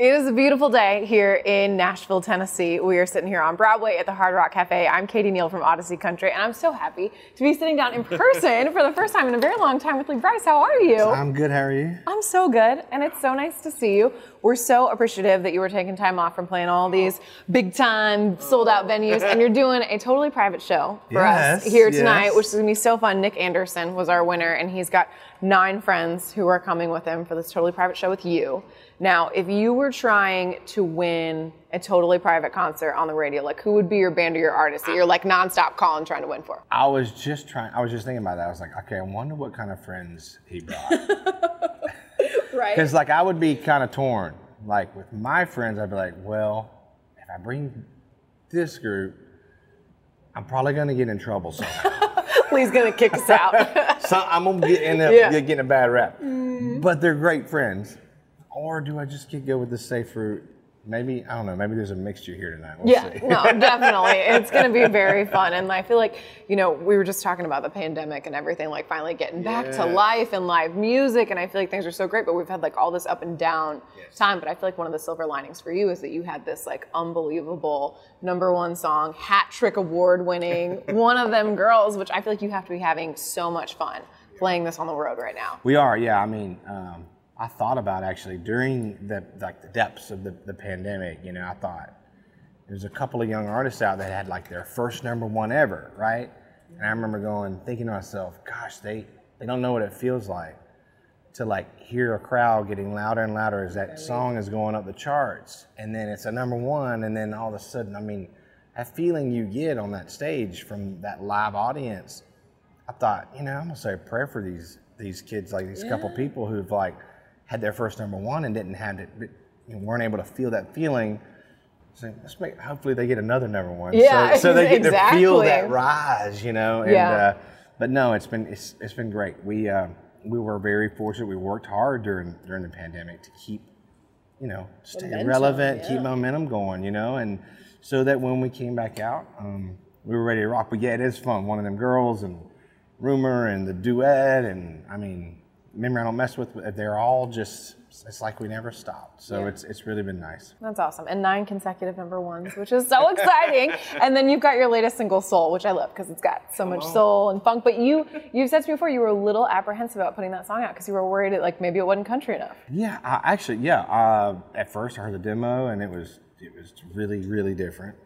It is a beautiful day here in Nashville, Tennessee. We are sitting here on Broadway at the Hard Rock Cafe. I'm Katie Neal from Audacy Country, and I'm so happy to be sitting down in person for the first time in a very long time with Lee Brice. How are you? I'm good. How are you? I'm so good, and it's so nice to see you. We're so appreciative that you were taking time off from playing all these big time, sold out venues, and you're doing a totally private show for Yes, us here tonight, yes. which is gonna be so fun. Nick Anderson was our winner, and he's got nine friends who are coming with him for this totally private show with you. Now, if you were trying to win a totally private concert on the radio, like who would be your band or your artist that you're like nonstop calling trying to win for? I was just trying. I was just thinking about that. I was like, okay, I wonder what kind of friends he brought. Right. Because like I would be kind of torn. Like with my friends, I'd be like, well, if I bring this group, I'm probably gonna get in trouble somehow. Lee's gonna kick us out. so I'm gonna get end up Yeah. Getting a bad rap. Mm-hmm. But they're great friends. Or do I just get go with the safe route? Maybe I don't know. Maybe there's a mixture here tonight. We'll Yeah, see. no, definitely. It's going to be very fun. And I feel like, you know, we were just talking about the pandemic and everything, like finally getting back to life and live music. And I feel like things are so great, but we've had like all this up and down time. But I feel like one of the silver linings for you is that you had this like unbelievable number one song, hat trick award winning, one of them girls, which I feel like you have to be having so much fun playing this on the road right now. We are, yeah. I mean, um, I thought about actually during the like the depths of the, the pandemic. You know, I thought there's a couple of young artists out that had like their first number one ever, right? And I remember going, thinking to myself, gosh, they they don't know what it feels like to like hear a crowd getting louder and louder as that song is going up the charts, and then it's a number one, and then all of a sudden, I mean, that feeling you get on that stage from that live audience. I thought, you know, I'm gonna say a prayer for these these kids, like these couple people who've like had their first number one and didn't have it, you know, weren't able to feel that feeling. So let's make. Hopefully, they get another number one. Yeah, so, so they get to feel that rise, you know. And, Yeah. uh, but no, it's been it's, it's been great. We uh, we were very fortunate. We worked hard during during the pandemic to keep, you know, stay Momentum, relevant, yeah. keep momentum going, you know, and so that when we came back out, um, we were ready to rock. But yeah, it is fun. One of them girls and Rumor and the duet, and I mean, Memory I Don't Mess With, they're all just, it's like we never stopped. So it's it's really been nice. That's awesome. And nine consecutive number ones, which is so exciting. and then you've got your latest single, Soul, which I love because it's got so much soul and funk. But you, you've said to me before, you were a little apprehensive about putting that song out because you were worried it, like maybe it wasn't country enough. Yeah, I, actually, yeah. Uh, at first, I heard the demo, and it was it was really really different.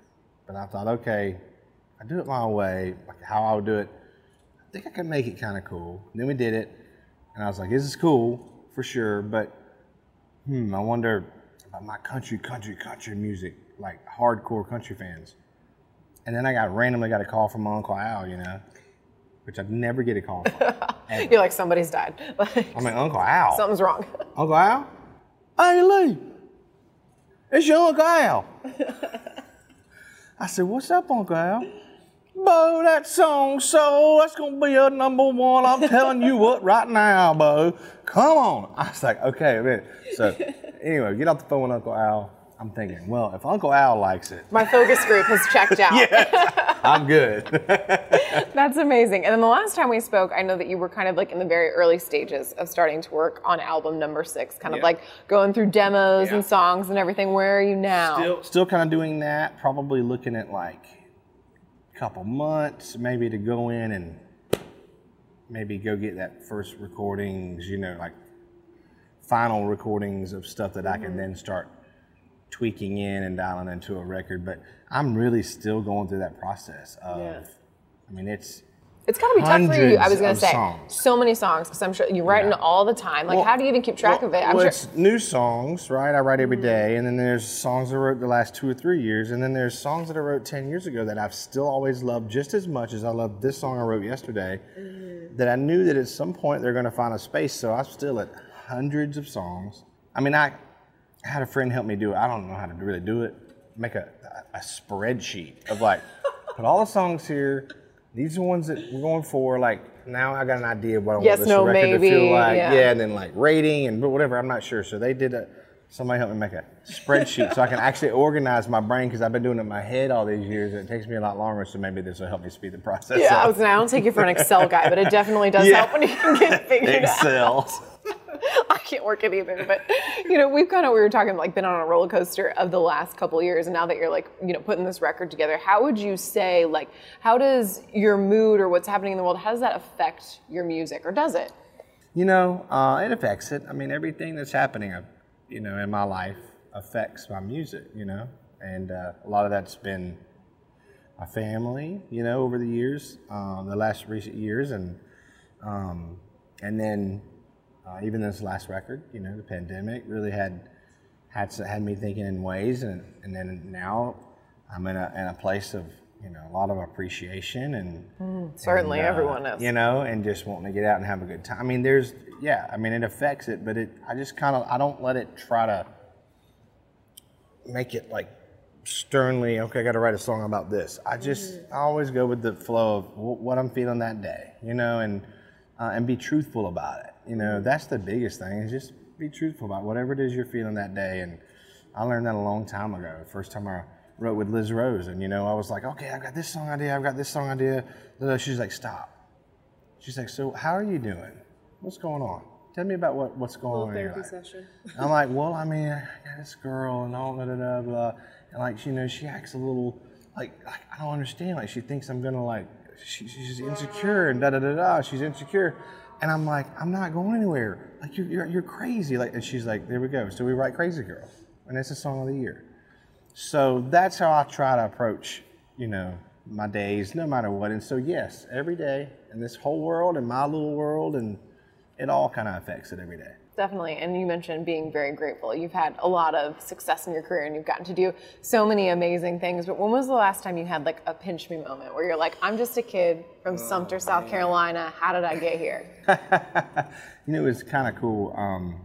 But I thought, okay, I do it my way, like how I would do it. I think I can make it kind of cool. then we did it, and I was like, this is cool for sure, but hmm, I wonder about my country, country, country music, like hardcore country fans. And then I got randomly got a call from my uncle Al, you know, which I'd never get a call from. You're like, somebody's died. Like, I mean, Uncle Al. something's wrong. Uncle Al? Hey, Lee. It's your Uncle Al. I said, What's up, Uncle Al? Bo, that song, so that's gonna be a number one. I'm telling you what right now, Bo. Come on. I was like, okay, a minute. So anyway, get off the phone with Uncle Al. I'm thinking, well, if Uncle Al likes it, My focus group has checked out. I'm good. That's amazing. And then the last time we spoke, I know that you were kind of like in the very early stages of starting to work on album number six, kind of Yeah. like going through demos Yeah. and songs and everything. Where are you now? Still, still kind of doing that. Probably looking at like a couple months, maybe to go in and maybe go get that first recordings. You know, like final recordings of stuff that I can mm-hmm. then start tweaking in and dialing into a record. But I'm really still going through that process of. Yeah. I mean, it's It's got to be tough for you. I was gonna say songs. so many songs because I'm sure you're writing Yeah. all the time. Like, Well- how do you even keep track well, of it? I'm well, sure. it's new songs, right? I write every Mm-hmm. and then there's songs I wrote the last two or three years, and then there's songs that I wrote ten years ago that I've still always loved just as much as I love this song I wrote yesterday. Mm-hmm. That I knew that at some point they're going to find a space, so I'm still at hundreds of songs. I mean, I had a friend help me do it. I don't know how to really do it. Make a, a spreadsheet of like, put all the songs here. These are ones that we're going for. Like now, I got an idea of what I Yes, want this no, record to maybe, feel like. yeah. yeah, and then like rating and whatever. I'm not sure. So they did a. Somebody helped me make a spreadsheet so I can actually organize my brain because I've been doing it in my head all these years and it takes me a lot longer. So maybe this will help me speed the process yeah, I was gonna, I don't take you for an Excel guy, but it definitely does Yeah. help when you can get figured out. Excel. Can't work it either. But you know, we've kind of we were talking like been on a roller coaster of the last couple years, and now that you're like you know putting this record together, how would you say like how does your mood or what's happening in the world how does that affect your music or does it? You know, uh, it affects it. I mean, everything that's happening, uh, you know, in my life affects my music. You know, and uh, a lot of that's been my family. You know, over the years, um, the last recent years, and um, and then uh, even this last record, you know, the pandemic really had had had me thinking in ways, and and then now I'm in a in a place of you know a lot of appreciation and Certainly, and, uh, everyone is. You know, and just wanting to get out and have a good time. I mean, there's, yeah, I mean, it affects it, but it, I just kind of, I don't let it try to make it like sternly, okay, I got to write a song about this. I just, I always go with the flow of wh- what I'm feeling that day, you know, and, uh, and be truthful about it. You know, that's the biggest thing is just be truthful about whatever it is you're feeling that day. And I learned that a long time ago. First time I wrote with Liz Rose, and you know, I was like, okay, I've got this song idea, I've got this song idea. She's like, stop. She's like, so how are you doing? What's going on? Tell me about what, what's going on your session. I'm like, well, I mean, I got this girl and all da da blah, and like, you know, she acts a little like, like I don't understand. Like, she thinks I'm gonna like, she, she's insecure and da da da da. She's insecure, and I'm like, I'm not going anywhere. Like, you're you're, you're crazy. Like, and she's like, there we go. So we write Crazy Girl, and it's a song of the year. So that's how I try to approach, you know, my days, no matter what. And so yes, every day in this whole world, in my little world, and it all kind of affects it every day. Definitely. And you mentioned being very grateful. You've had a lot of success in your career and you've gotten to do so many amazing things. But when was the last time you had like a pinch me moment where you're like, I'm just a kid from Sumter, South Carolina. How did I get here? You know, it was kind of cool um,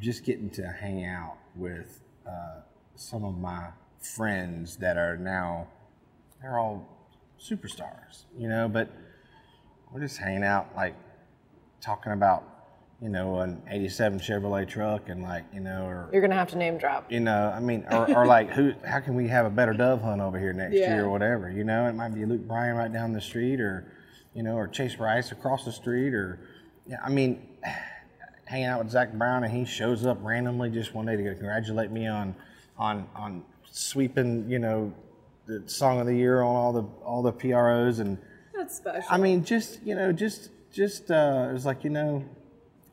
just getting to hang out with uh, some of my friends that are now, they're all superstars, you know, but we're just hanging out, like talking about, you know, an 87 Chevrolet truck and like, you know, or, You're going to have to name drop. you know, I mean, or, or like, who? How can we have a better dove hunt over here next Yeah. year or whatever? You know, it might be Luke Bryan right down the street, or you know, or Chase Rice across the street, or yeah, I mean, hanging out with Zac Brown and he shows up randomly just one day to congratulate me on on on sweeping, you know, the song of the year on all the all the PROs and. That's special. I mean, just you know, just just uh, it was like you know,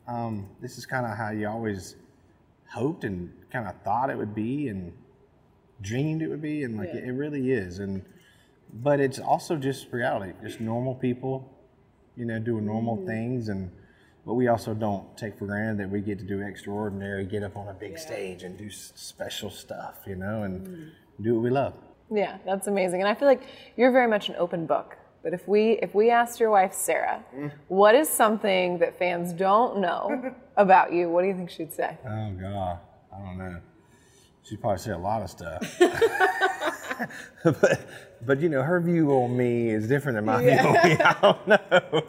um, this is kind of how you always hoped and kind of thought it would be and dreamed it would be, and like it, it really is. And but it's also just reality, just normal people, you know, doing normal things, and but we also don't take for granted that we get to do extraordinary, get up on a big stage and do special stuff, you know, and do what we love. Yeah, that's amazing. And I feel like you're very much an open book. But if we if we asked your wife Sarah, what is something that fans don't know about you, what do you think she'd say? Oh God, I don't know. She'd probably say a lot of stuff. but, but you know, her view on me is different than my view on me. I don't know.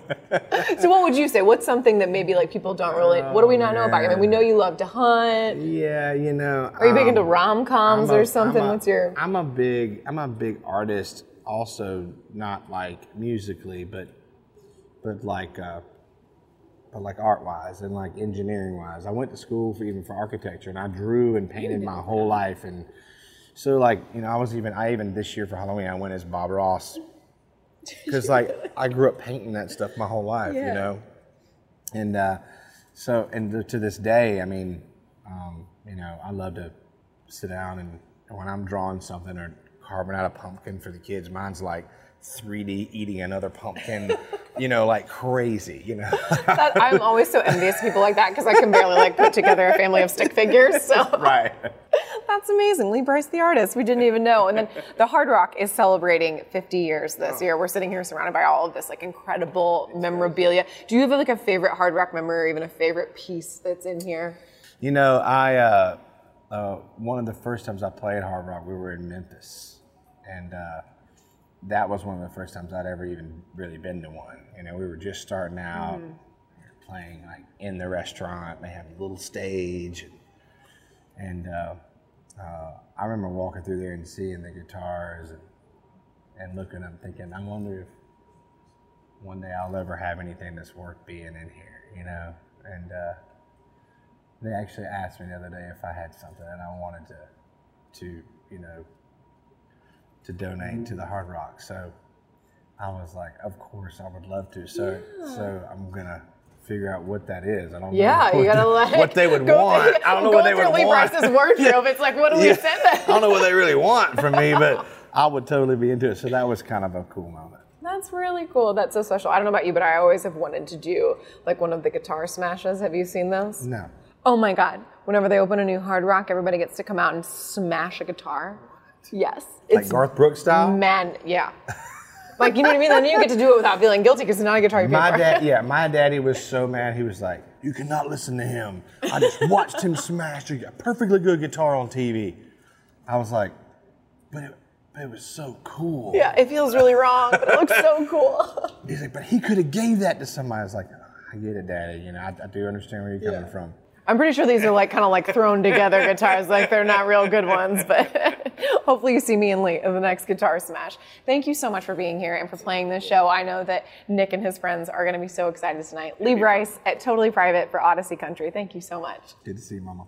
So what would you say? What's something that maybe like people don't really what do we not know about you? I mean, we know you love to hunt. yeah, you know. Are you big um, into rom coms or something? A- What's your I'm a big I'm a big artist. Also, not like musically, but but like uh, but like art wise and like engineering wise. I went to school for even for architecture, and I drew and painted my whole life. And so like you know, I was even I even this year for Halloween I went as Bob Ross because like I grew up painting that stuff my whole life, you know. And uh, So, and to- to this day, I mean, um, you know, I love to sit down and when I'm drawing something or carving out a pumpkin for the kids, mine's like 3D eating another pumpkin, you know, like crazy, you know. That, I'm always so envious of people like that because I can barely like put together a family of stick figures. So right. that's amazing. Lee Brice, the artist, we didn't even know. And then the Hard Rock is celebrating 50 years this year. We're sitting here surrounded by all of this like incredible memorabilia. Do you have like a favorite Hard Rock memory or even a favorite piece that's in here? You know, I uh, uh, one of the first times I played Hard Rock, we were in Memphis, and uh, that was one of the first times I'd ever even really been to one. You know, we were just starting out, were playing like in the restaurant. They had a little stage, and uh, uh, I remember walking through there and seeing the guitars and, and looking up, thinking, I wonder if one day I'll ever have anything that's worth being in here. You know, and. Uh, they actually asked me the other day if I had something and I wanted to, to you know, to donate to the Hard Rock. So I was like, of course I would love to. So so I'm gonna figure out what that is. I don't Yeah, know you what, gotta like what they would go- want. I don't know what they would Lee want. Brice's wardrobe. It's like, what do we Yeah. send I don't know what they really want from me, but I would totally be into it. So that was kind of a cool moment. That's really cool. That's so special. I don't know about you, but I always have wanted to do like one of the guitar smashes. Have you seen those? No. Oh my God. Whenever they open a new Hard Rock, everybody gets to come out and smash a guitar. Yes. Like Garth Brooks style? Man, yeah. like, you know what I mean? Then you get to do it without feeling guilty because it's not a guitar you My dad, yeah, my daddy was so mad. He was like, "You cannot listen to him. I just watched him smash a perfectly good guitar on TV." I was like, "But it, but it was so cool." Yeah, it feels really wrong, but it looks so cool. He's like, "But he could have gave that to somebody." I was like, "I get it, daddy. You know, I, I do understand where you're coming from." I'm pretty sure these are like kind of like thrown together guitars, like they're not real good ones, but hopefully you see me and Lee in the next guitar smash. Thank you so much for being here and for playing this show. I know that Nick and his friends are going to be so excited tonight. Lee Brice at Totally Private for Audacy Country. Thank you so much. Good to see you, Mama.